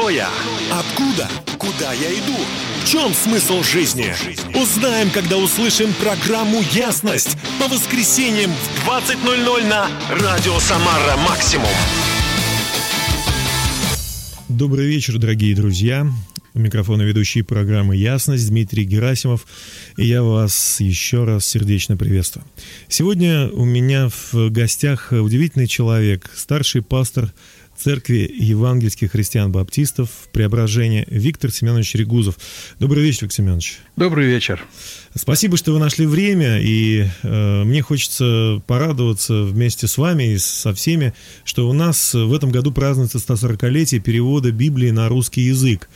Кто я? Откуда? Куда я иду? В чем смысл жизни? Узнаем, когда услышим программу «Ясность» по воскресеньям в 20.00 на Радио Самара Максимум. Добрый вечер, дорогие друзья. У микрофона ведущий программы «Ясность» Дмитрий Герасимов. И я вас еще раз сердечно приветствую. Сегодня у меня в гостях удивительный человек, старший пастор Церкви Евангельских христиан-баптистов Преображения Виктор Семенович Регузов. Добрый вечер, Виктор Семенович. Добрый вечер. Спасибо, что вы нашли время, и э, мне хочется порадоваться вместе с вами и со всеми, что у нас в этом году празднуется 140-летие перевода Библии на русский язык.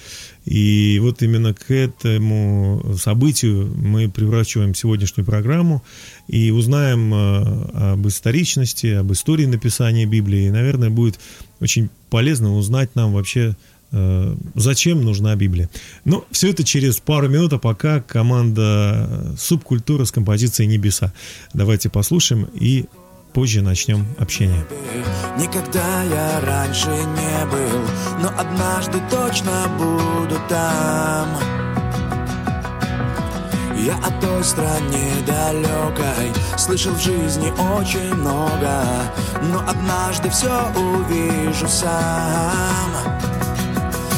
И вот именно к этому событию мы превращаем сегодняшнюю программу и узнаем э, об историчности, об истории написания Библии. И, наверное, будет очень полезно узнать нам вообще, э, зачем нужна Библия. Ну, все это через пару минут, а пока команда «Субкультура» с композицией «Небеса». Давайте послушаем и позже начнем общение. Никогда я раньше не был, но однажды точно буду там. Я о той стране далекой Слышал в жизни очень много Но однажды все увижу сам.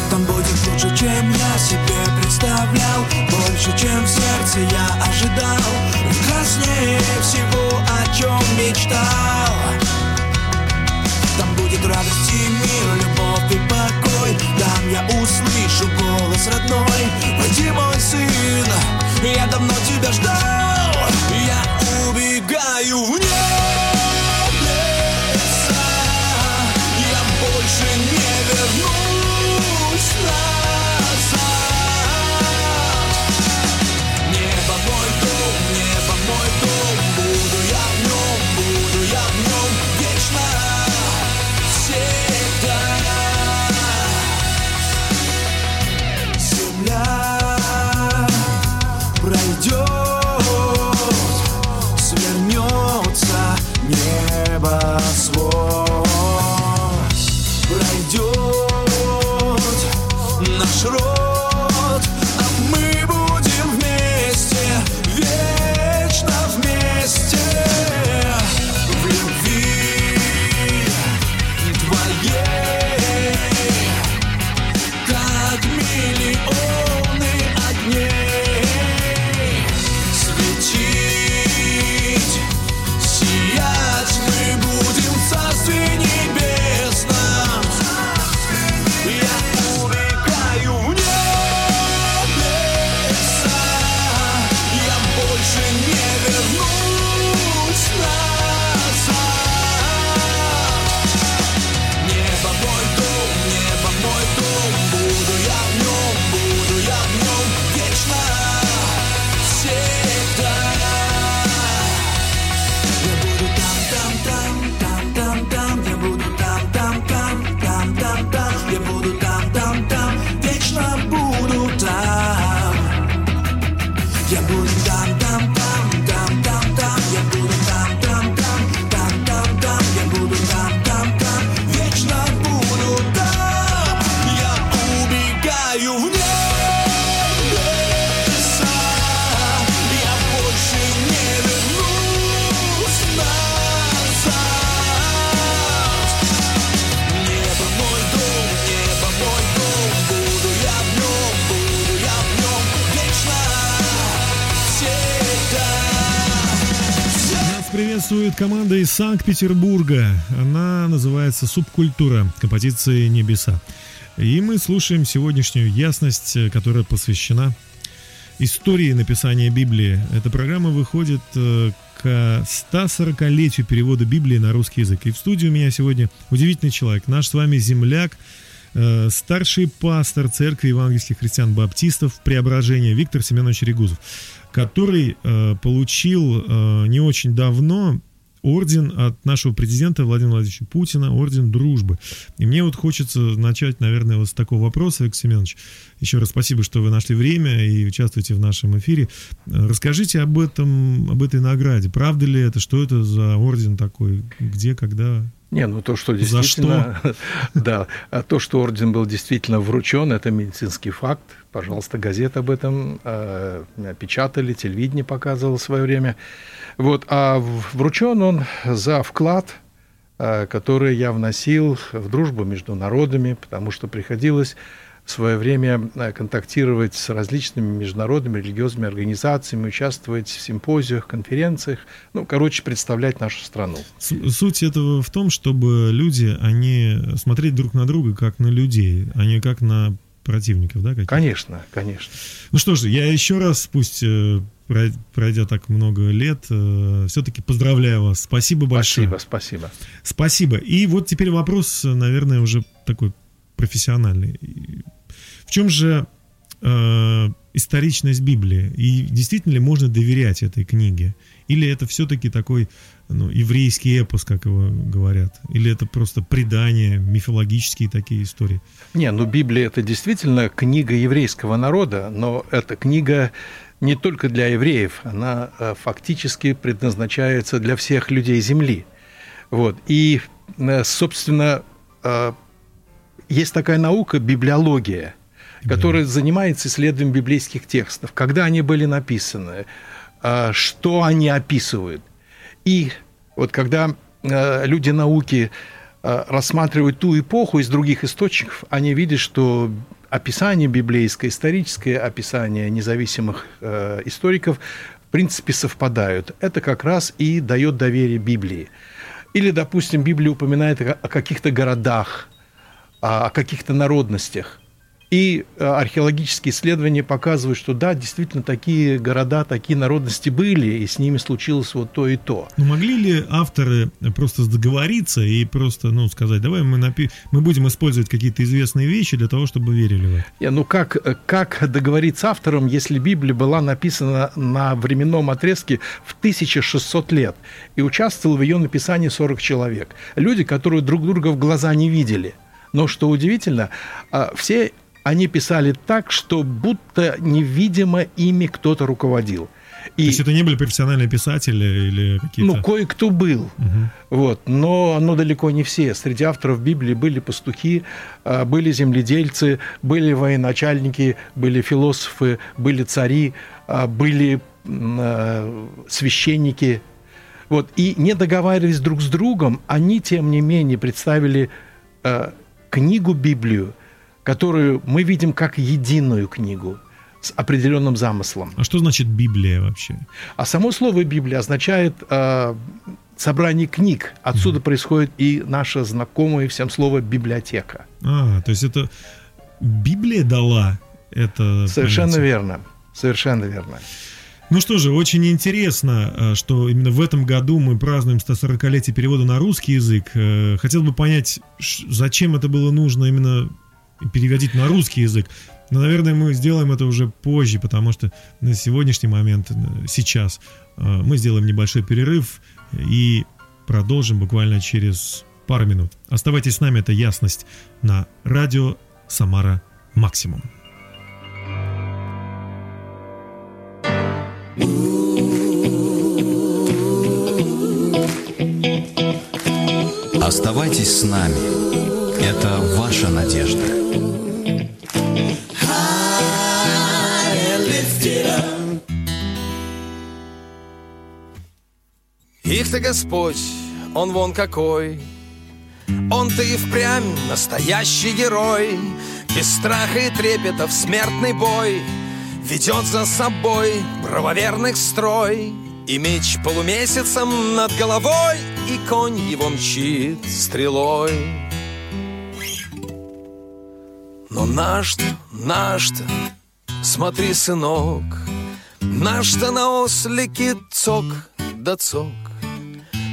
Там будет лучше, чем я себе представлял Больше, чем в сердце я ожидал Прекраснее всего, о чем мечтал. Там будет радость и мир, любовь и покой Там я услышу голос родной Войди, мой сын, я давно тебя ждал. Я убегаю в небеса. Я больше не вернусь назад Санкт-Петербурга. Она называется «Субкультура» композиции «Небеса». И мы слушаем сегодняшнюю ясность, э, которая посвящена истории написания Библии. Эта программа выходит э, к 140-летию перевода Библии на русский язык. И в студии у меня сегодня удивительный человек, наш с вами земляк, э, старший пастор церкви евангельских христиан-баптистов Преображения Виктор Семенович Регузов, который получил не очень давно орден от нашего президента Владимира Владимировича Путина, орден дружбы. И мне вот хочется начать, наверное, вот с такого вопроса, Виктор Семенович. Еще раз спасибо, что вы нашли время и участвуете в нашем эфире. Расскажите об этом, об этой награде. Правда ли это? Что это за орден такой? Где, когда Не, ну то, что действительно... За что? Да, а то, что орден был действительно вручен, это медицинский факт. Пожалуйста, газет об этом э, печатали, телевидение показывало в свое время. Вот, а вручен он за вклад, э, который я вносил в дружбу между народами, потому что приходилось в свое время э, контактировать с различными международными религиозными организациями, участвовать в симпозиях, конференциях, ну, короче, представлять нашу страну. Суть этого в том, чтобы люди, они смотреть друг на друга как на людей, а не как на противников, да? Каких? Конечно, конечно. Ну что же, я еще раз, пусть э, пройдя так много лет, э, все-таки поздравляю вас. Спасибо большое. Спасибо, спасибо. Спасибо. И вот теперь вопрос, наверное, уже такой профессиональный. В чем же э, историчность Библии? И действительно ли можно доверять этой книге? Или это все-таки такой ну, еврейский эпос, как его говорят? Или это просто предания, мифологические такие истории? Не, ну Библия это действительно книга еврейского народа, но это книга не только для евреев, она э, фактически предназначается для всех людей Земли. Вот. И, э, собственно, э, есть такая наука библиология – который занимается исследованием библейских текстов, когда они были написаны, а, что они описывают. И вот когда а, люди науки а, рассматривают ту эпоху из других источников, они видят, что описание библейское, историческое описание независимых историков в принципе совпадают. Это как раз и дает доверие Библии. Или, допустим, Библия упоминает о каких-то городах, о каких-то народностях – и э, археологические исследования показывают, что да, действительно такие города, такие народности были, и с ними случилось вот то и то. Ну, могли ли авторы просто договориться и просто, ну, сказать, давай мы, напи- мы будем использовать какие-то известные вещи для того, чтобы верили в это? Не, ну, как, как договориться автором, если Библия была написана на временном отрезке в 1600 лет, и участвовал в ее написании 40 человек? Люди, которые друг друга в глаза не видели. Но что удивительно, а, все они писали так, что будто невидимо ими кто-то руководил. И, То есть это не были профессиональные писатели или какие-то... Ну, кое-кто был. Угу. Вот. Но, но далеко не все. Среди авторов Библии были пастухи, а, были земледельцы, были военачальники, были философы, были цари, а, были а, священники. Вот. И не договариваясь друг с другом, они, тем не менее, представили книгу Библию – которую мы видим как единую книгу с определенным замыслом. А что значит Библия вообще? А само слово Библия означает э, собрание книг. Отсюда mm. происходит и наше знакомое всем слово библиотека. А, то есть это Библия дала это. Совершенно понятие. верно. Совершенно верно. Ну что же, очень интересно, э, что именно в этом году мы празднуем 140-летие перевода на русский язык. Э, хотел бы понять, зачем это было нужно именно переводить на русский язык. Но, наверное, мы сделаем это уже позже, потому что на сегодняшний момент, э, сейчас, э, мы сделаем небольшой перерыв и продолжим буквально через пару минут. Оставайтесь с нами, это ясность на радио Самара Максимум. Оставайтесь с нами. Это ваша надежда. Их-то Господь, Он вон какой, Он-то и впрямь настоящий герой, Без страха и трепета в смертный бой Ведет за собой правоверных строй, И меч полумесяцем над головой, И конь его мчит стрелой. Но наш-то, наш-то, смотри, сынок, Наш-то на ослике цок да цок,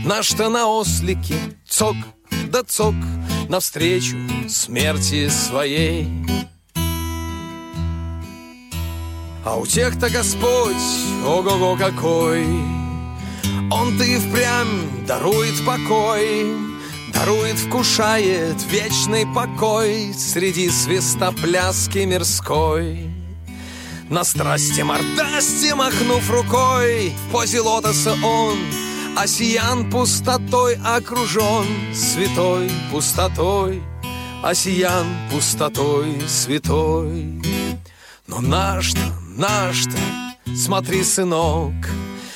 Наш-то на ослике цок да цок Навстречу смерти своей. А у тех-то Господь, ого-го какой, Он-то и впрямь дарует покой, Дарует, вкушает вечный покой Среди свистопляски мирской. На страсти мордасти махнув рукой В позе лотоса он Осиян пустотой окружен, святой пустотой, Осиян пустотой святой. Но наш-то, наш-то, смотри, сынок,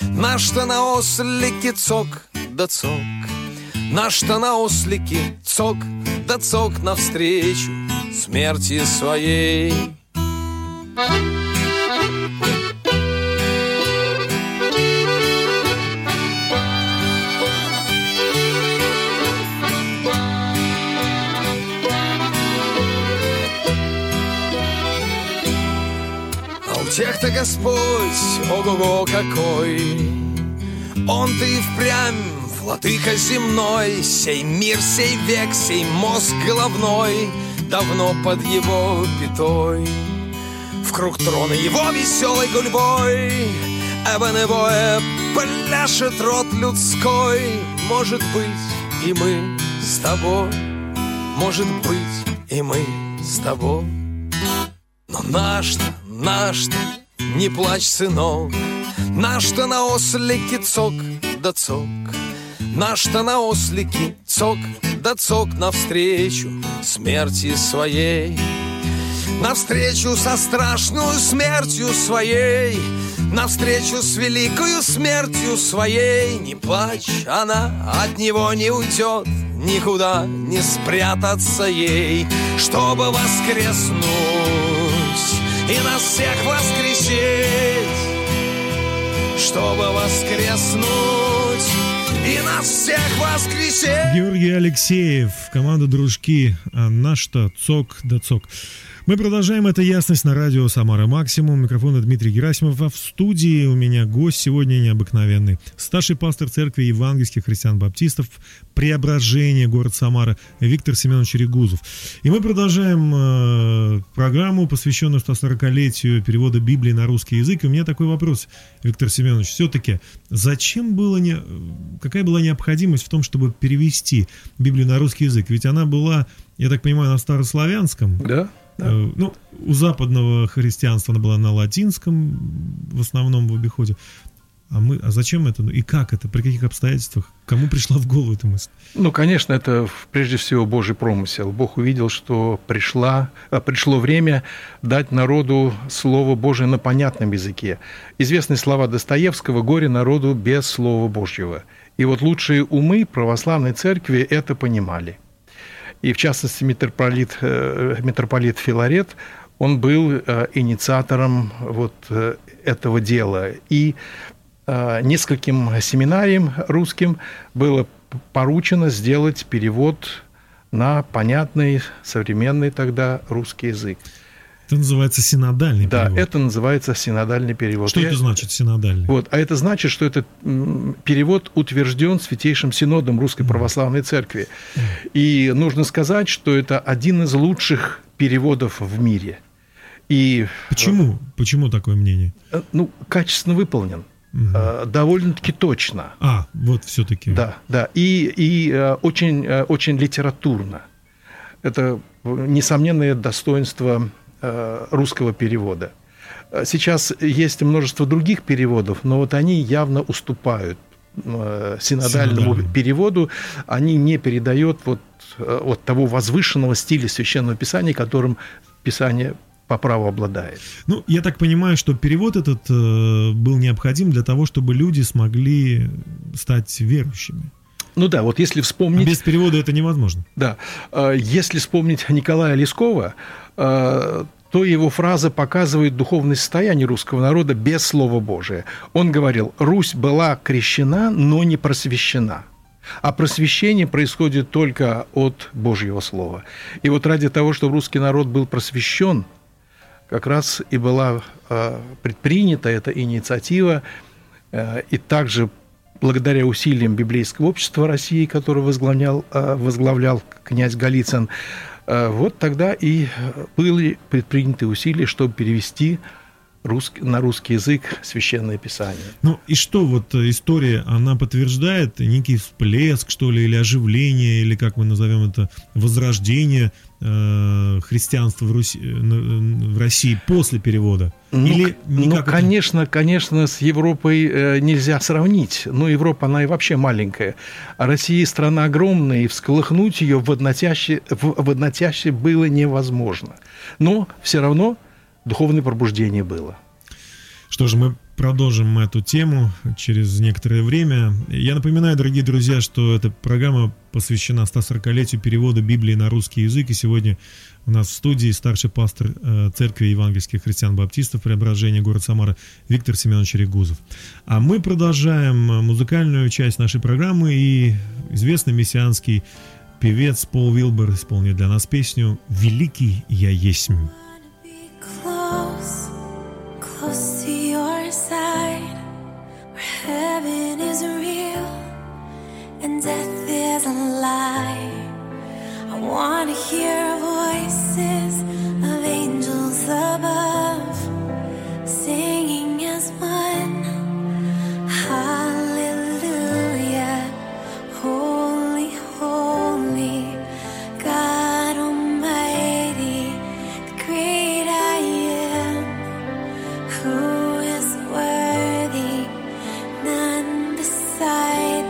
Наш-то на ослике цок да цок, Наш-то на ослике цок да цок Навстречу смерти своей. тех-то Господь, ого-го какой! Он-то и впрямь владыка земной, Сей мир, сей век, сей мозг головной Давно под его пятой. В круг трона его веселой гульбой Эбоневое пляшет рот людской. Может быть, и мы с тобой Может быть, и мы с тобой. Но наш-то Наш-то, не плачь, сынок, Наш-то на ослике цок да цок, Наш-то на ослике цок да цок Навстречу смерти своей. Навстречу со страшную смертью своей, Навстречу с великою смертью своей. Не плачь, она от него не уйдет, Никуда не спрятаться ей, Чтобы воскреснуть и нас всех воскресить, чтобы воскреснуть и нас всех воскресить. Георгий Алексеев, команда «Дружки», а наш-то цок да цок. Мы продолжаем «Это ясность» на радио «Самара Максимум». Микрофон Дмитрий Герасимов. А в студии у меня гость сегодня необыкновенный. Старший пастор церкви евангельских христиан-баптистов «Преображение», город Самара, Виктор Семенович Регузов. И мы продолжаем э, программу, посвященную 140-летию перевода Библии на русский язык. И у меня такой вопрос, Виктор Семенович. Все-таки, зачем было, не, какая была необходимость в том, чтобы перевести Библию на русский язык? Ведь она была, я так понимаю, на старославянском. Да. Да. Э, ну, у западного христианства она была на латинском, в основном в обиходе. А, мы, а зачем это? Ну, и как это? При каких обстоятельствах? Кому пришла в голову эта мысль? Ну, конечно, это прежде всего Божий промысел. Бог увидел, что пришла, а, пришло время дать народу Слово Божие на понятном языке. Известные слова Достоевского «Горе народу без Слова Божьего». И вот лучшие умы православной церкви это понимали – и в частности митрополит, э, митрополит Филарет, он был э, инициатором вот э, этого дела. И нескольким семинариям русским было поручено сделать перевод на понятный современный тогда русский язык. Это называется синодальный да, перевод. Да, это называется синодальный перевод. Что Я... это значит синодальный? Вот, а это значит, что этот перевод утвержден Святейшим Синодом Русской Православной Церкви. И нужно сказать, что это один из лучших переводов в мире. И... Почему? Почему такое мнение? Э, ну, качественно выполнен. Угу. довольно-таки точно. А, вот все-таки. Да, да. И, и э, очень, очень литературно. Это несомненное достоинство Э, русского перевода. Сейчас есть множество других переводов, но вот они явно уступают э, синодальному Синодальный. переводу, они не передают вот, э, вот того возвышенного стиля священного писания, которым писание по праву обладает. Ну, я так понимаю, что перевод этот э, был необходим для того, чтобы люди смогли стать верующими. Ну да, вот если вспомнить... А без перевода это невозможно. Да. Если вспомнить Николая Лескова, Э, то его фраза показывает духовное состояние русского народа без Слова Божия. Он говорил, Русь была крещена, но не просвещена. А просвещение происходит только от Божьего Слова. И вот ради того, чтобы русский народ был просвещен, как раз и была э, предпринята эта инициатива, э, и также благодаря усилиям библейского общества России, которое возглавлял, возглавлял князь Голицын, Э, вот тогда и были предприняты усилия, чтобы перевести русский, на русский язык священное писание. Ну и что вот история, она подтверждает некий всплеск, что ли, или оживление, или как мы назовем это, возрождение э, христианства в, Руси, э, в России после перевода? Ну, Или ну конечно, конечно, с Европой э, нельзя сравнить. Но Европа, она и вообще маленькая. А Россия страна огромная, и всколыхнуть ее в однотяще, в, в однотяще было невозможно. Но все равно духовное пробуждение было. Что же, мы продолжим эту тему через некоторое время. Я напоминаю, дорогие друзья, что эта программа посвящена 140-летию перевода Библии на русский язык. И сегодня у нас в студии старший пастор э, Церкви Евангельских христиан-баптистов Преображения город Самара Виктор Семенович Регузов. А мы продолжаем музыкальную часть нашей программы. И известный мессианский певец Пол Вилбер исполнит для нас песню «Великий я close, close to your side, where heaven is real and death is a lie. I wanna hear voices of angels above.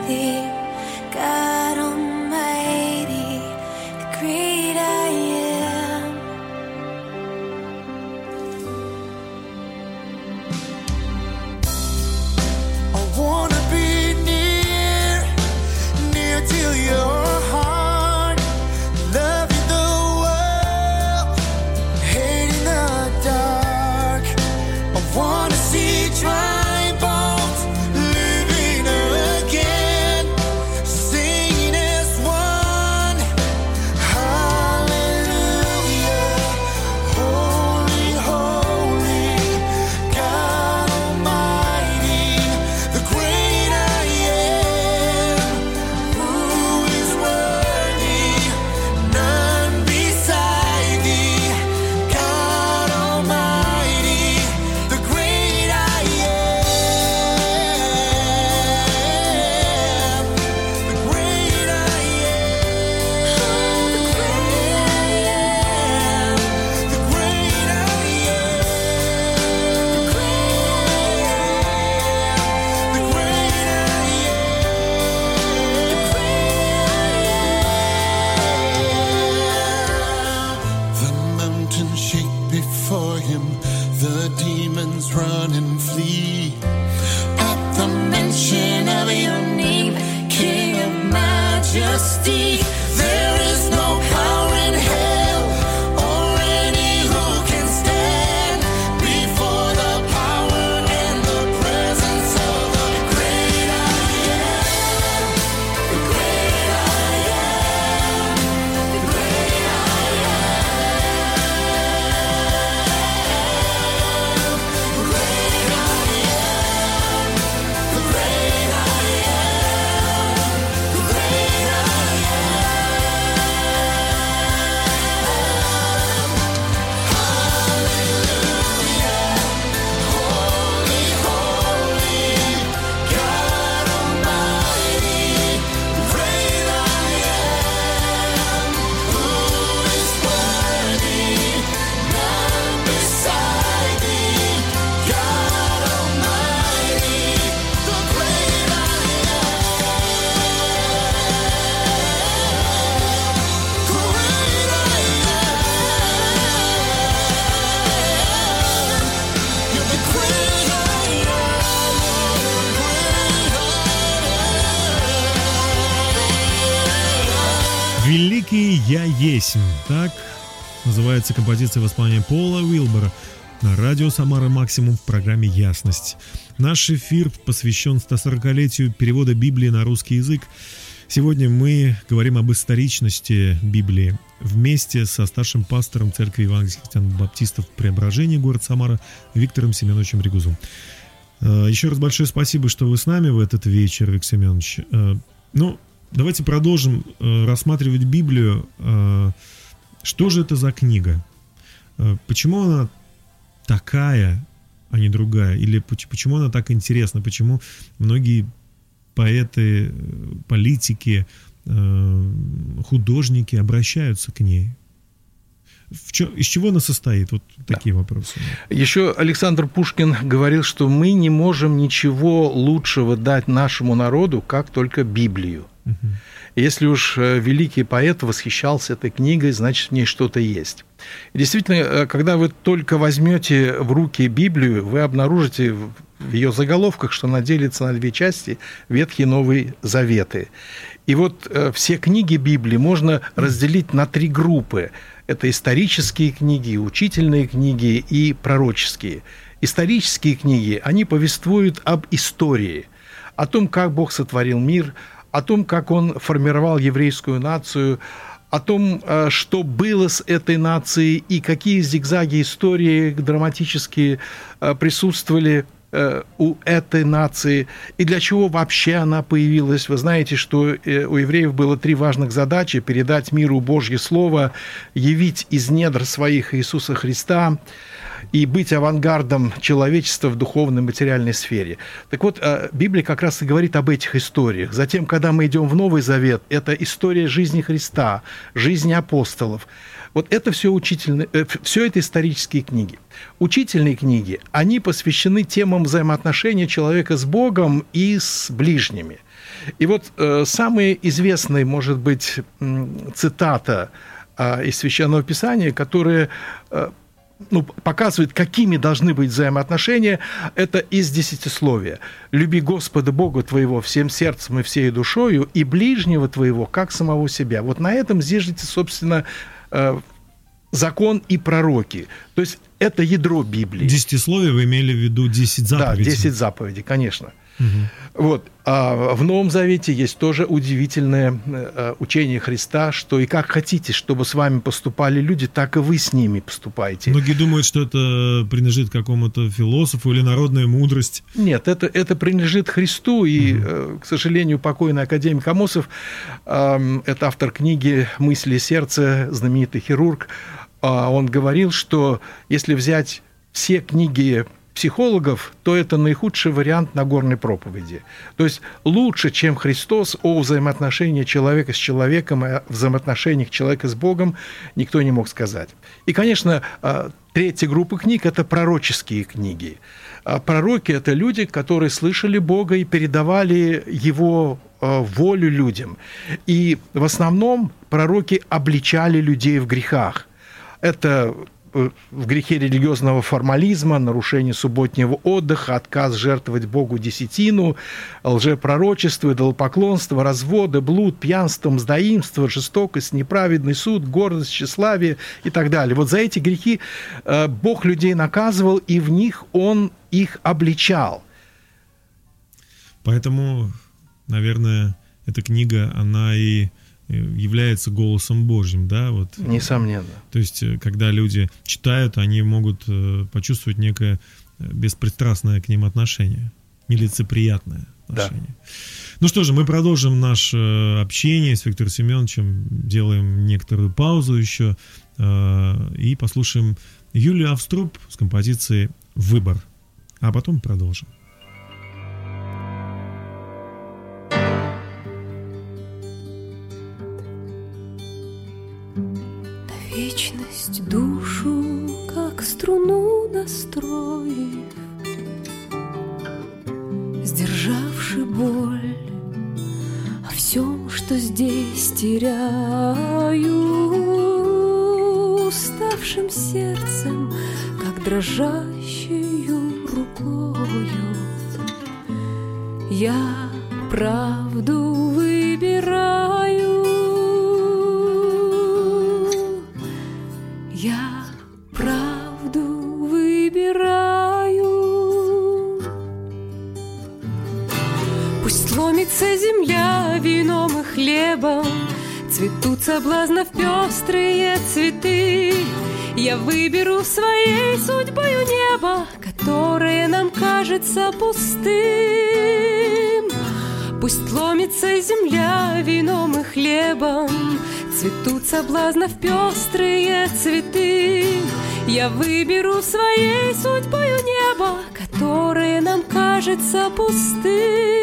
Yeah. The mention of your name, King of Majesty, называется композиция в исполнении Пола Уилбера на радио «Самара Максимум» в программе «Ясность». Наш эфир посвящен 140-летию перевода Библии на русский язык. Сегодня мы говорим об историчности Библии вместе со старшим пастором Церкви Евангельских христиан-баптистов Преображения, город Самара, Виктором Семеновичем Регузом. Э, Еще раз большое спасибо, что вы с нами в этот вечер, Виктор Семенович. Э, Ну, давайте продолжим э, рассматривать Библию. Что же это за книга? Э, Почему она такая а не другая? Или поч- почему она так интересна? Почему многие поэты, э, политики, э, художники обращаются к ней? В чё, из чего она состоит? Вот такие вопросы. Еще Александр Пушкин говорил, что мы не можем ничего лучшего дать нашему народу, как только Библию. И Если уж э, великий поэт восхищался этой книгой, значит, в ней что-то есть. Действительно, э, когда вы только возьмете в руки Библию, вы обнаружите в ее заголовках, что она делится на две части – Ветхий и Новый Заветы. И вот э, все книги Библии можно разделить на три группы. Это исторические книги, учительные книги и пророческие. Исторические книги, они повествуют об истории, о том, как Бог сотворил мир, о том, как Он формировал еврейскую нацию, о том, э, что было с этой нацией и какие зигзаги истории драматические э, присутствовали у этой нации и для чего вообще она появилась. Вы знаете, что у евреев было три важных задачи: передать миру Божье Слово, явить из недр своих Иисуса Христа и быть авангардом человечества в духовной материальной сфере. Так вот, Библия как раз и говорит об этих историях. Затем, когда мы идем в Новый Завет, это история жизни Христа, жизни апостолов. Вот это все учительные, все это исторические книги. Учительные книги, они посвящены темам взаимоотношения человека с Богом и с ближними. И вот э, самая известная, может быть, цитата э, из Священного Писания, которая э, ну, показывает, какими должны быть взаимоотношения, это из десятисловия. «Люби Господа Бога твоего всем сердцем и всей душою, и ближнего твоего, как самого себя». Вот на этом зиждется, собственно, закон и пророки. То есть это ядро Библии. Десятисловие вы имели в виду десять заповедей? Да, десять заповедей, конечно. Угу. Вот. А в Новом Завете есть тоже удивительное э, учение Христа, что и как хотите, чтобы с вами поступали люди, так и вы с ними поступаете. Многие думают, что это принадлежит какому-то философу или народная мудрость. Нет, это, это принадлежит Христу, и, угу. к сожалению, покойный академик Амосов, это автор книги «Мысли и сердце», знаменитый хирург, он говорил, что если взять все книги психологов, то это наихудший вариант Нагорной проповеди. То есть лучше, чем Христос о взаимоотношении человека с человеком, о взаимоотношениях человека с Богом, никто не мог сказать. И, конечно, а, третья группа книг – это пророческие книги. А пророки – это люди, которые слышали Бога и передавали Его волю людям. И в основном пророки обличали людей в грехах. Это в грехе религиозного формализма, нарушение субботнего отдыха, отказ жертвовать Богу десятину, лжепророчество, идолопоклонство, разводы, блуд, пьянство, мздоимство, жестокость, неправедный суд, гордость, тщеславие и так далее. Вот за эти грехи э, Бог людей наказывал, и в них Он их обличал. Поэтому, наверное, эта книга, она и Э, является голосом Божьим, да, вот. Несомненно. То есть, э, когда люди читают, они могут э, почувствовать некое беспристрастное к ним отношение, нелицеприятное отношение. Да. Ну что же, мы продолжим наше общение с Виктором Семеновичем, делаем некоторую паузу еще и послушаем Юлию Авструб с композицией «Выбор», а потом продолжим. Вечность душу, как струну настроив, Сдержавши боль о всем, что здесь теряю, Уставшим сердцем, как дрожащую рукою, Я правду Я выберу своей судьбою небо, Которое нам кажется пустым. Пусть ломится земля вином и хлебом, Цветут соблазнов пестрые цветы. Я выберу своей судьбою небо, которое нам кажется пустым.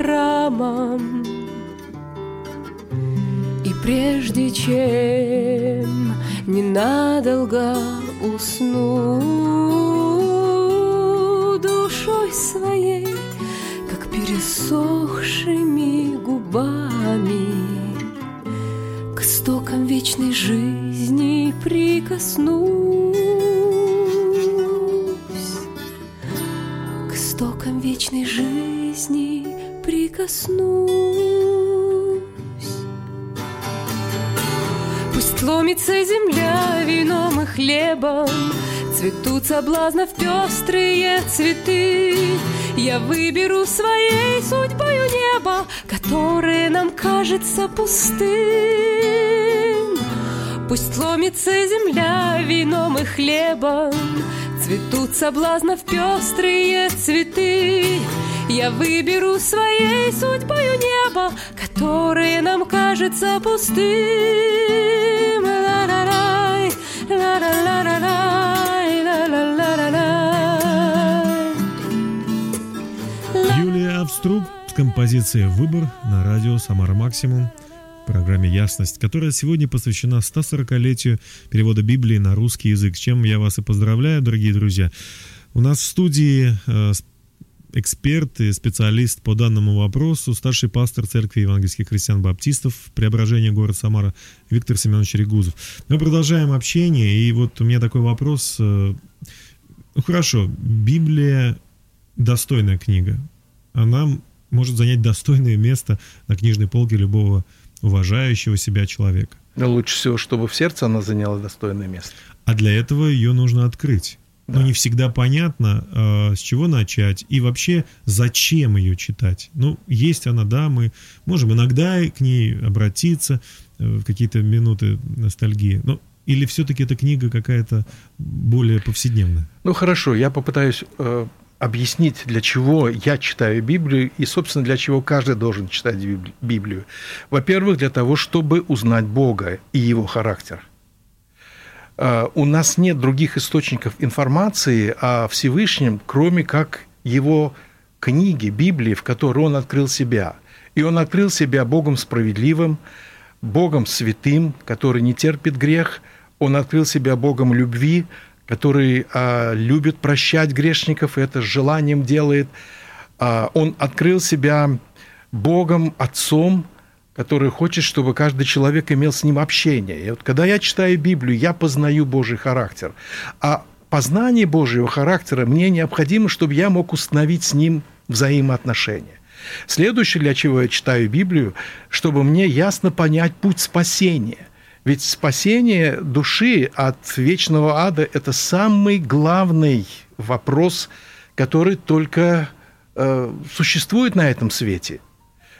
Храмом. И прежде чем ненадолго усну Душой своей, как пересохшими губами К стокам вечной жизни прикоснусь прикоснусь. Пусть ломится земля вином и хлебом, Цветут соблазнов пестрые цветы. Я выберу своей судьбою небо, Которое нам кажется пустым. Пусть ломится земля вином и хлебом, Цветут соблазнов пестрые цветы. Я выберу своей судьбою небо, Которое нам кажется пустым. Ла-ла-лай, ла-ла-ла-ла-лай, ла-ла-ла-ла-лай. Юлия Авструб с композицией «Выбор» на радио «Самара Максимум» программе «Ясность», которая сегодня посвящена 140-летию перевода Библии на русский язык, с чем я вас и поздравляю, дорогие друзья. У нас в студии э, эксперт и специалист по данному вопросу, старший пастор Церкви Евангельских христиан-баптистов Преображения город Самара Виктор Семенович Регузов. Мы продолжаем общение, и вот у меня такой вопрос. э, Ну хорошо, Библия достойная книга. Она может занять достойное место на книжной полке любого уважающего себя человека. Но лучше всего, чтобы в сердце она заняла достойное место. А для этого ее нужно открыть. Но Да. не всегда понятно, э, с чего начать и вообще зачем ее читать. Ну, есть она, да, мы можем иногда к ней обратиться э, в какие-то минуты ностальгии. Но или все-таки эта книга какая-то более повседневная? Ну хорошо, я попытаюсь э, объяснить, для чего я читаю Библию и, собственно, для чего каждый должен читать Библи- Библию. Во-первых, для того, чтобы узнать Бога и Его характер. Э, У нас нет других источников информации о Всевышнем, кроме как Его книги, Библии, в которой Он открыл себя. И Он открыл себя Богом справедливым, Богом святым, который не терпит грех. Он открыл себя Богом любви, который а, любит прощать грешников, и это с желанием делает. А, он открыл себя Богом, Отцом, который хочет, чтобы каждый человек имел с ним общение. И вот когда я читаю Библию, я познаю Божий характер. А познание Божьего характера мне необходимо, чтобы я мог установить с ним взаимоотношения. Следующее, для чего я читаю Библию, чтобы мне ясно понять путь спасения. Ведь спасение души от вечного ада – это самый главный вопрос, который только э, существует на этом свете.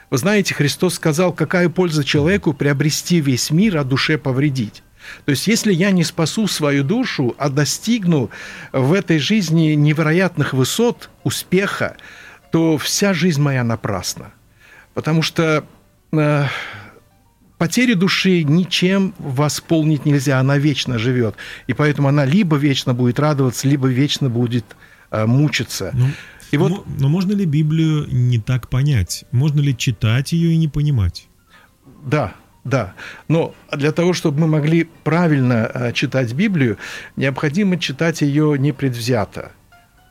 Вы знаете, Христос сказал, какая польза человеку приобрести весь мир, а душе повредить. То есть, если я не спасу свою душу, а достигну в этой жизни невероятных высот, успеха, то вся жизнь моя напрасна. Потому что э, потери души ничем восполнить нельзя, она вечно живет. И поэтому она либо вечно будет радоваться, либо вечно будет э, мучиться. Ну, И вот но, но можно ли Библию не так понять? Можно ли читать ее и не понимать? Да, да. Но для того, чтобы мы могли правильно э, читать Библию, необходимо читать ее непредвзято,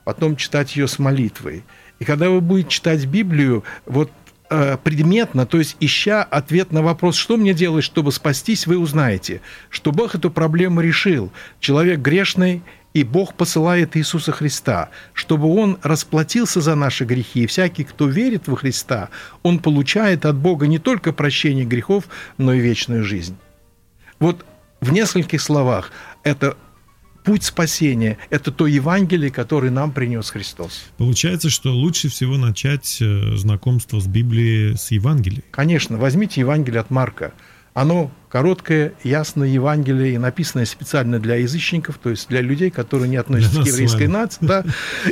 потом читать ее с молитвой. И когда вы будете читать Библию, вот э, предметно, то есть ища ответ на вопрос, что мне делать, чтобы спастись, вы узнаете, что Бог эту проблему решил. Человек грешный, и Бог посылает Иисуса Христа, чтобы Он расплатился за наши грехи. И всякий, кто верит во Христа, он получает от Бога не только прощение грехов, но и вечную жизнь. Вот в нескольких словах это путь спасения – это то Евангелие, которое нам принес Христос. Получается, что лучше всего начать э, знакомство с Библией с Евангелием. Конечно, возьмите Евангелие от Марка. Оно короткое, ясное Евангелие, и написанное специально для язычников, то есть для людей, которые не относятся к еврейской нации. Да,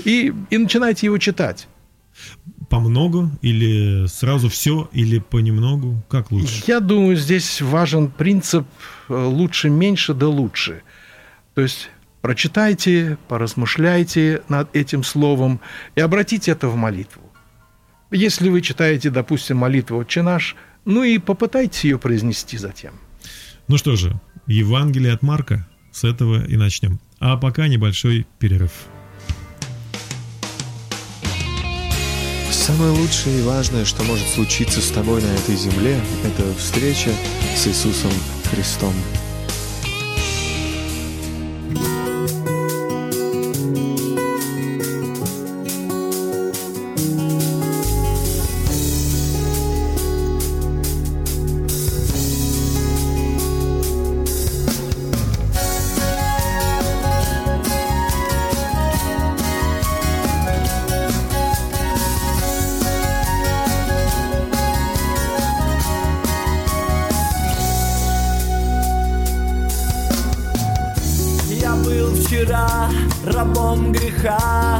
и, и начинайте его читать. По много или сразу все, или понемногу? Как лучше? Я думаю, здесь важен принцип э, лучше меньше да лучше. То есть прочитайте, поразмышляйте над этим словом и обратите это в молитву. Если вы читаете, допустим, молитву «Отче наш», ну и попытайтесь ее произнести затем. Ну что же, Евангелие от Марка. С этого и начнем. А пока небольшой перерыв. Самое лучшее и важное, что может случиться с тобой на этой земле, это встреча с Иисусом Христом. Был вчера рабом греха,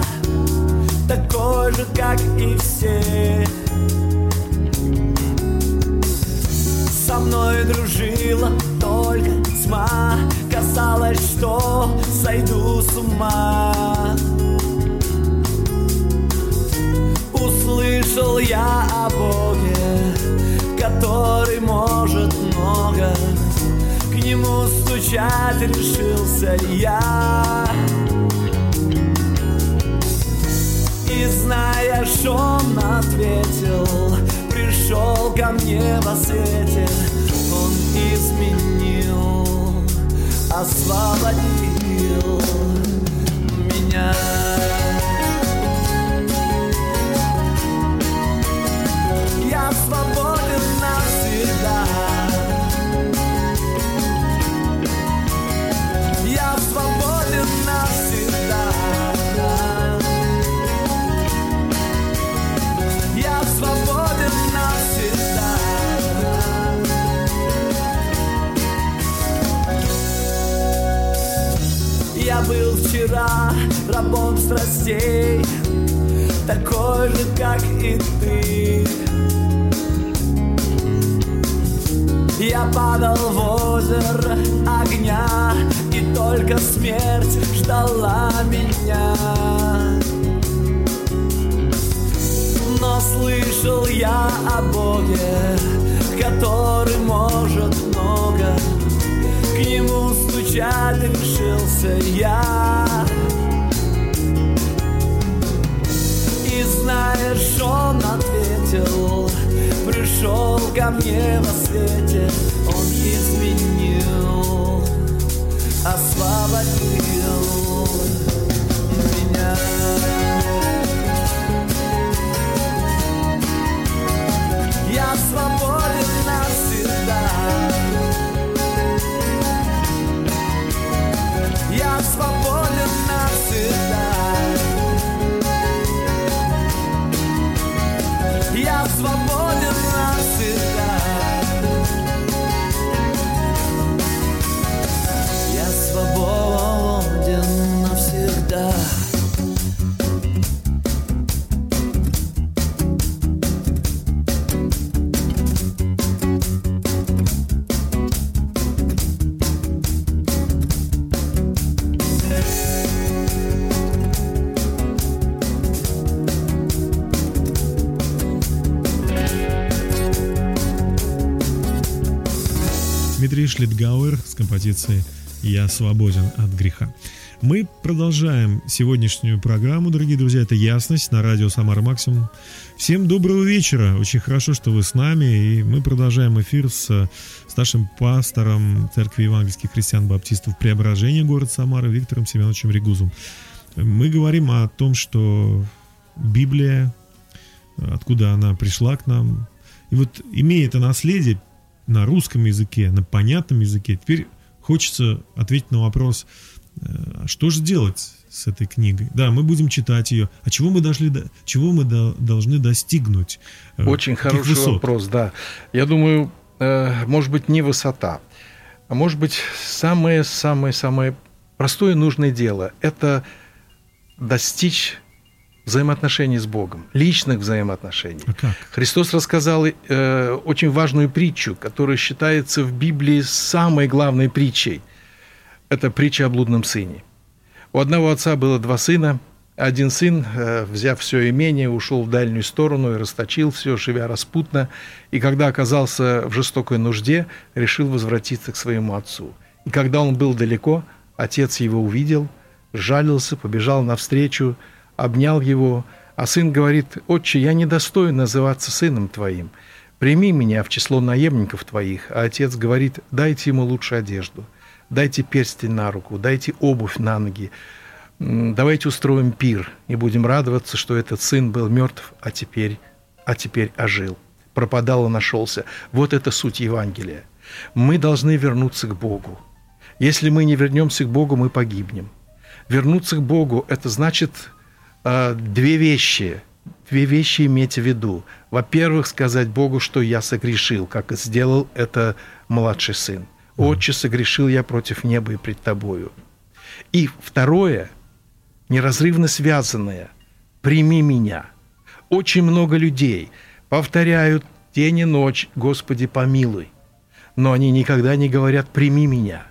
такой же, как и все. Со мной дружила только тьма, казалось, что сойду с ума. Услышал я о Боге, который может много. Нему стучать решился я. И что он ответил Пришел ко мне во свете. Он изменил, освободил меня рабом страстей Такой же, как и ты. Я падал в озеро огня И только смерть ждала меня. Но слышал я о Боге Который может много. К нему стучать решился я знаешь, он ответил. Пришел ко мне во свете Он изменил Освободил меня. Я свободен навсегда Дмитрий Шлитгауэр с композицией «Я свободен от греха». Мы продолжаем сегодняшнюю программу, дорогие друзья. Это «Ясность» на радио «Самара Максимум». Всем доброго вечера. Очень хорошо, что вы с нами. И мы продолжаем эфир с старшим пастором Церкви Евангельских христиан-баптистов Преображения, город Самара, Виктором Семеновичем Регузом. Мы говорим о том, что Библия, откуда она пришла к нам. И вот имея это наследие на русском языке, на понятном языке, теперь хочется ответить на вопрос, А что же делать с этой книгой? Да, мы будем читать ее. А чего мы должны, до- чего мы до- должны достигнуть? Э, Очень хороший высот? вопрос, да. Я думаю, э, может быть, не высота, а может быть, самое-самое-самое простое нужное дело – это достичь взаимоотношений с Богом, личных взаимоотношений. А как? Христос рассказал э, очень важную притчу, которая считается в Библии самой главной притчей. Это притча о блудном сыне. У одного отца было два сына. Один сын, э, взяв все имение, ушел в дальнюю сторону и расточил все, живя распутно. И когда оказался в жестокой нужде, решил возвратиться к своему отцу. И когда он был далеко, отец его увидел, жалился, побежал навстречу, обнял его. А сын говорит, «Отче, я недостоин называться сыном твоим. Прими меня в число наемников твоих». А отец говорит, «Дайте ему лучше одежду, дайте перстень на руку, дайте обувь на ноги, давайте устроим пир и будем радоваться, что этот сын был мертв, а теперь, а теперь ожил. Пропадал и нашелся. Вот это суть Евангелия. Мы должны вернуться к Богу. Если мы не вернемся к Богу, мы погибнем. Вернуться к Богу – это значит две вещи. Две вещи иметь в виду. Во-первых, сказать Богу, что я согрешил, как сделал это младший сын. «Отче, согрешил я против неба и пред тобою». И второе, неразрывно связанное, «Прими меня». Очень много людей повторяют день и ночь «Господи, помилуй», но они никогда не говорят «Прими меня».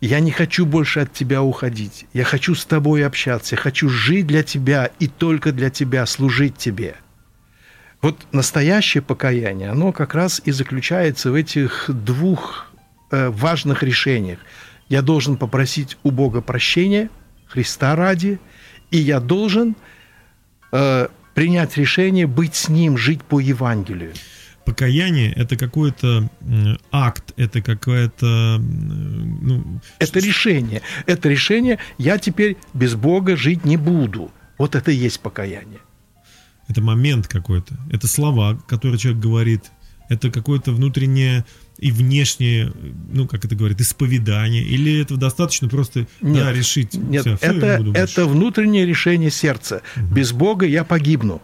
Я не хочу больше от тебя уходить. Я хочу с тобой общаться. Я хочу жить для тебя и только для тебя, служить тебе. Вот настоящее покаяние, оно как раз и заключается в этих двух э, важных решениях. Я должен попросить у Бога прощения, Христа ради, и я должен э, принять решение быть с Ним, жить по Евангелию. Покаяние это какой-то акт, это какая-то м, ну, Это решение. Это решение, я теперь без Бога жить не буду. Вот это и есть покаяние. это момент какой-то, это слова, которые человек говорит, это какое-то внутреннее и внешнее, ну как это говорит, исповедание, или этого достаточно просто да, решить. Нет, не это, больше. это внутреннее решение сердца. Без Бога я погибну.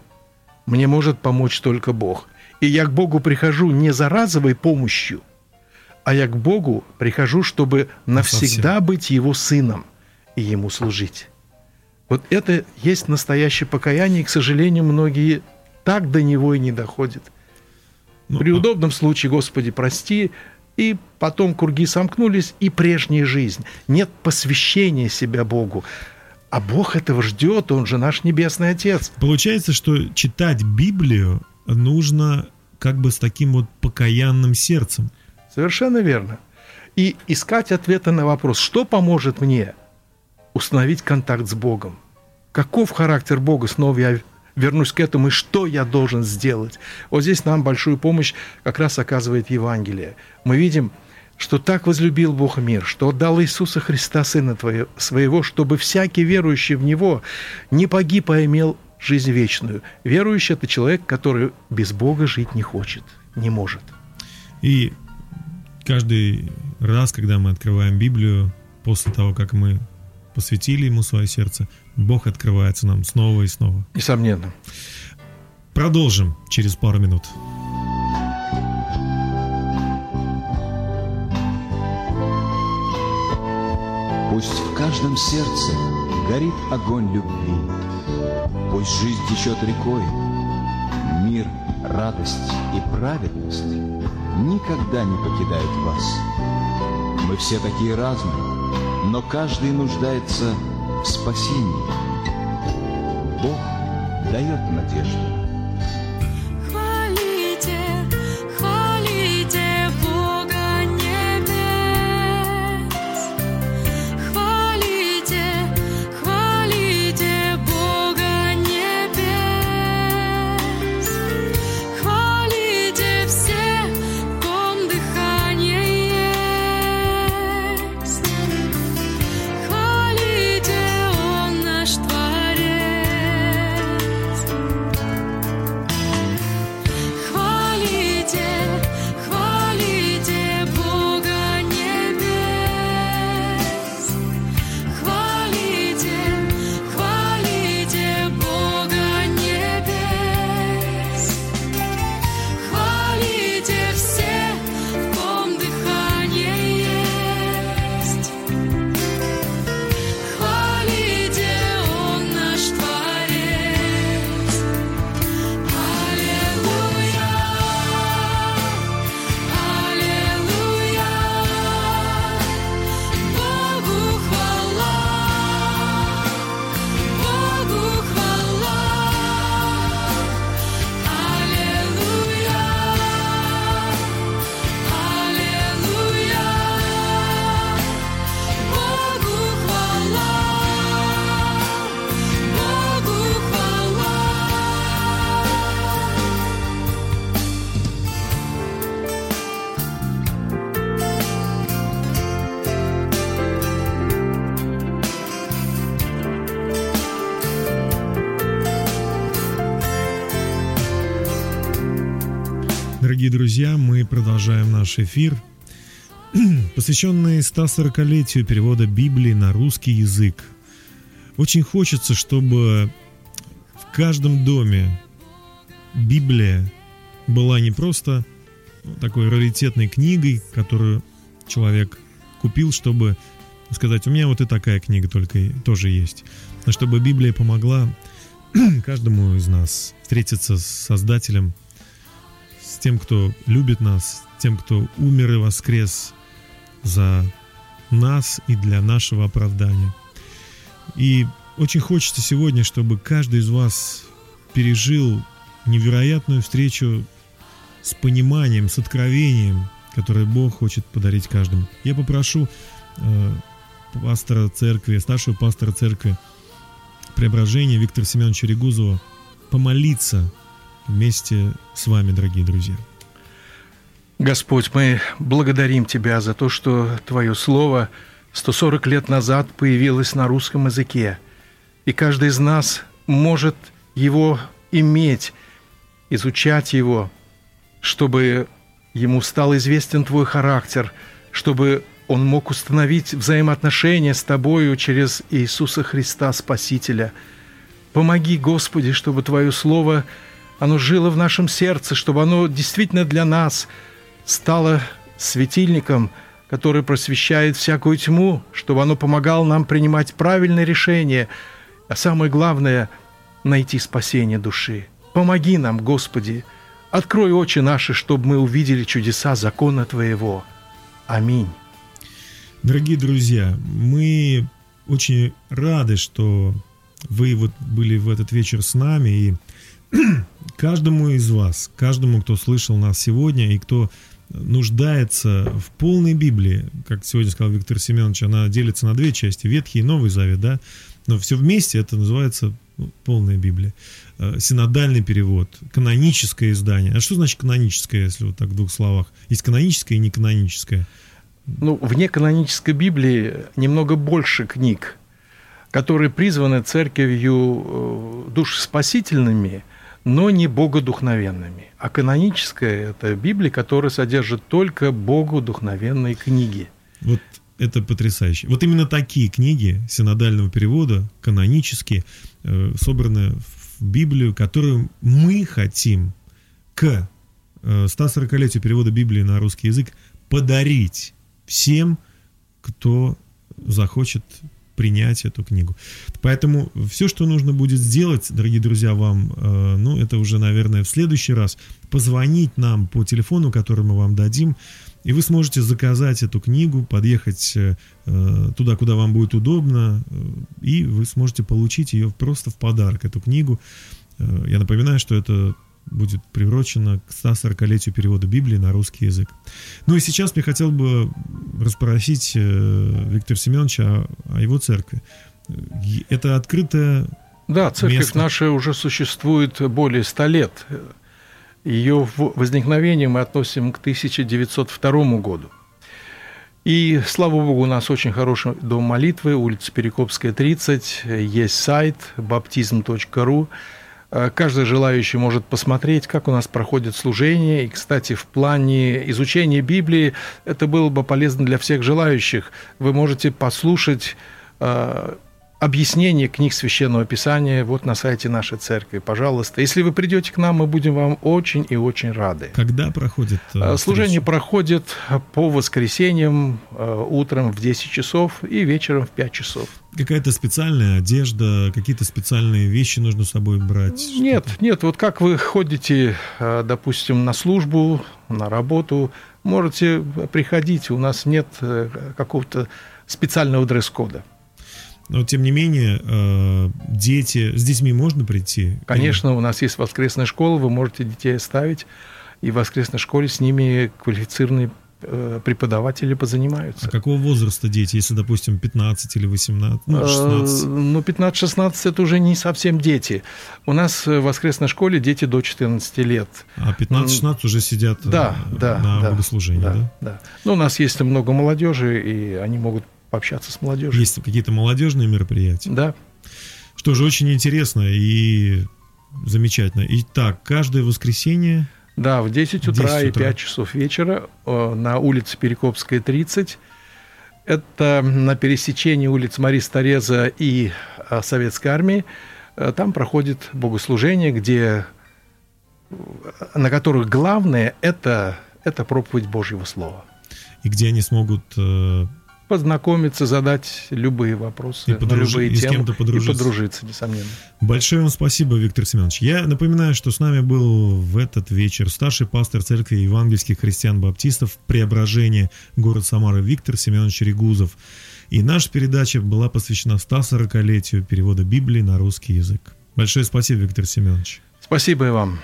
Мне может помочь только Бог. И я к Богу прихожу не за разовой помощью, а я к Богу прихожу, чтобы навсегда быть Его сыном и Ему служить. Вот это есть настоящее покаяние, и, к сожалению, многие так до него и не доходят. Ну, При удобном случае, Господи, прости, и потом круги сомкнулись, и прежняя жизнь. Нет посвящения себя Богу. А Бог этого ждет, Он же наш Небесный Отец. Получается, что читать Библию нужно как бы с таким вот покаянным сердцем. Совершенно верно. И искать ответы на вопрос, что поможет мне установить контакт с Богом? Каков характер Бога? Снова я вернусь к этому, и что я должен сделать? Вот здесь нам большую помощь как раз оказывает Евангелие. Мы видим, что так возлюбил Бог мир, что отдал Иисуса Христа, Сына Твоего, Своего, чтобы всякий верующий в Него не погиб, а имел жизнь вечную. Верующий – это человек, который без Бога жить не хочет, не может. И каждый раз, когда мы открываем Библию, после того, как мы посвятили ему свое сердце, Бог открывается нам снова и снова. Несомненно. Продолжим через пару минут. Пусть в каждом сердце горит огонь любви. Пусть жизнь течет рекой. Мир, радость и праведность никогда не покидают вас. Мы все такие разные, но каждый нуждается в спасении. Бог дает надежду. Продолжаем наш эфир, посвященный 140-летию перевода Библии на русский язык. Очень хочется, чтобы в каждом доме Библия была не просто такой раритетной книгой, которую человек купил, чтобы сказать, у меня вот и такая книга только тоже есть. Но чтобы Библия помогла каждому из нас встретиться с Создателем, с тем, кто любит нас, тем, кто умер и воскрес за нас и для нашего оправдания. И очень хочется сегодня, чтобы каждый из вас пережил невероятную встречу с пониманием, с откровением, которое Бог хочет подарить каждому. Я попрошу э, пастора церкви, старшего пастора церкви Преображения Виктора Семеновича Регузова помолиться вместе с вами, дорогие друзья. Господь, мы благодарим Тебя за то, что Твое Слово 140 лет назад появилось на русском языке, и каждый из нас может его иметь, изучать его, чтобы ему стал известен Твой характер, чтобы он мог установить взаимоотношения с Тобою через Иисуса Христа, Спасителя. Помоги, Господи, чтобы Твое Слово, оно жило в нашем сердце, чтобы оно действительно для нас стало светильником, который просвещает всякую тьму, чтобы оно помогало нам принимать правильные решения, а самое главное – найти спасение души. Помоги нам, Господи, открой очи наши, чтобы мы увидели чудеса закона Твоего. Аминь. Дорогие друзья, мы очень рады, что вы вот были в этот вечер с нами, и каждому из вас, каждому, кто слышал нас сегодня и кто нуждается в полной Библии, как сегодня сказал Виктор Семенович, она делится на две части, Ветхий и Новый Завет, да, но все вместе это называется ну, полная Библия. Э, Синодальный перевод, каноническое издание. А что значит каноническое, если вот так в двух словах? Есть каноническое и неканоническое. Ну, в неканонической Библии немного больше книг, которые призваны церковью э, душеспасительными, но не богодухновенными. А каноническая – это Библия, которая содержит только богодухновенные книги. Вот это потрясающе. Вот именно такие книги синодального перевода, канонические, э, собраны в Библию, которую мы хотим к э, 140-летию перевода Библии на русский язык подарить всем, кто захочет принять эту книгу. Поэтому все, что нужно будет сделать, дорогие друзья, вам, э, ну, это уже, наверное, в следующий раз, позвонить нам по телефону, который мы вам дадим, и вы сможете заказать эту книгу, подъехать э, туда, куда вам будет удобно, э, и вы сможете получить ее просто в подарок, эту книгу. Э, я напоминаю, что это будет приурочено к 140-летию перевода Библии на русский язык. Ну и сейчас мне хотел бы расспросить э, Виктора Семеновича о, о его церкви. Это открытая Да, церковь Место. наша уже существует более ста лет. Ее возникновение мы относим к 1902 году. И, слава богу, у нас очень хороший дом молитвы, улица Перекопская, 30, есть сайт baptism.ru. Э, Каждый желающий может посмотреть, как у нас проходит служение. И, кстати, в плане изучения Библии это было бы полезно для всех желающих. Вы можете послушать э, объяснение книг Священного Писания вот на сайте нашей церкви. Пожалуйста, если вы придете к нам, мы будем вам очень и очень рады. Когда проходит э, Э, Служение проходит по воскресеньям э, утром в 10 часов и вечером в 5 часов. Какая-то специальная одежда, какие-то специальные вещи нужно с собой брать? Нет, нет, вот как вы ходите, э, допустим, на службу, на работу, можете приходить, у нас нет какого-то специального дресс-кода. Но тем не менее, э, дети, с детьми можно прийти? Конечно, у нас есть воскресная школа, вы можете детей оставить, и в воскресной школе с ними квалифицированные э, преподаватели позанимаются. А какого возраста дети, если, допустим, 15 или 18, ну, 16? Э, Ну, 15-16 это уже не совсем дети. У нас в воскресной школе дети до 14 лет. А 15-16 уже сидят Да, да, на да, богослужении, да? да, да. Ну, у нас есть много молодежи, и они могут пообщаться с молодежью. Есть какие-то молодежные мероприятия? Да. Что же, очень интересно и замечательно. Итак, каждое воскресенье Да, в 10 утра 10 и утра. 5 часов вечера э, на улице Перекопская, 30. Это на пересечении улиц Марис Тореза и э, Советской армии. Э, Там проходит богослужение, где, на которых главное это, это проповедь Божьего Слова. И где они смогут Познакомиться, задать любые вопросы И на подружи- любые и с темы. кем-то подружиться. И подружиться, несомненно. Большое вам спасибо, Виктор Семенович. Я напоминаю, что с нами был в этот вечер старший пастор церкви евангельских христиан-баптистов Преображение, город Самара Виктор Семенович Регузов. И наша передача была посвящена 140-летию перевода Библии на русский язык. Большое спасибо, Виктор Семенович. Спасибо и вам.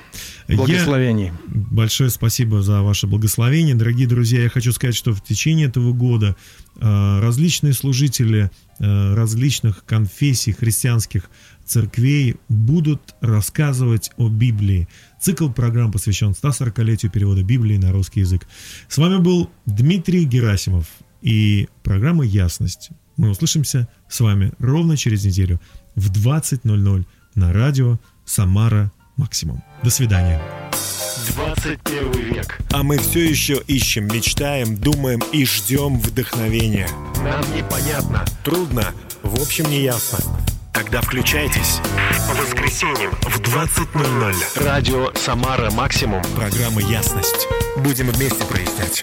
Я- Благословений. Большое спасибо за ваше благословение. Дорогие друзья, я хочу сказать, что в течение этого года э, различные служители э, различных конфессий христианских церквей будут рассказывать о Библии. Цикл программ посвящен 140-летию перевода Библии на русский язык. С вами был Дмитрий Герасимов и программа «Ясность». Мы услышимся с вами ровно через неделю в 20.00 на радио «Самара Максимум». До свидания. 21 век. А мы все еще ищем, мечтаем, думаем и ждем вдохновения. Нам непонятно, трудно, в общем не ясно. Тогда включайтесь. По воскресеньям в 20.00. Радио «Самара Максимум». Программа «Ясность». Будем вместе прояснять.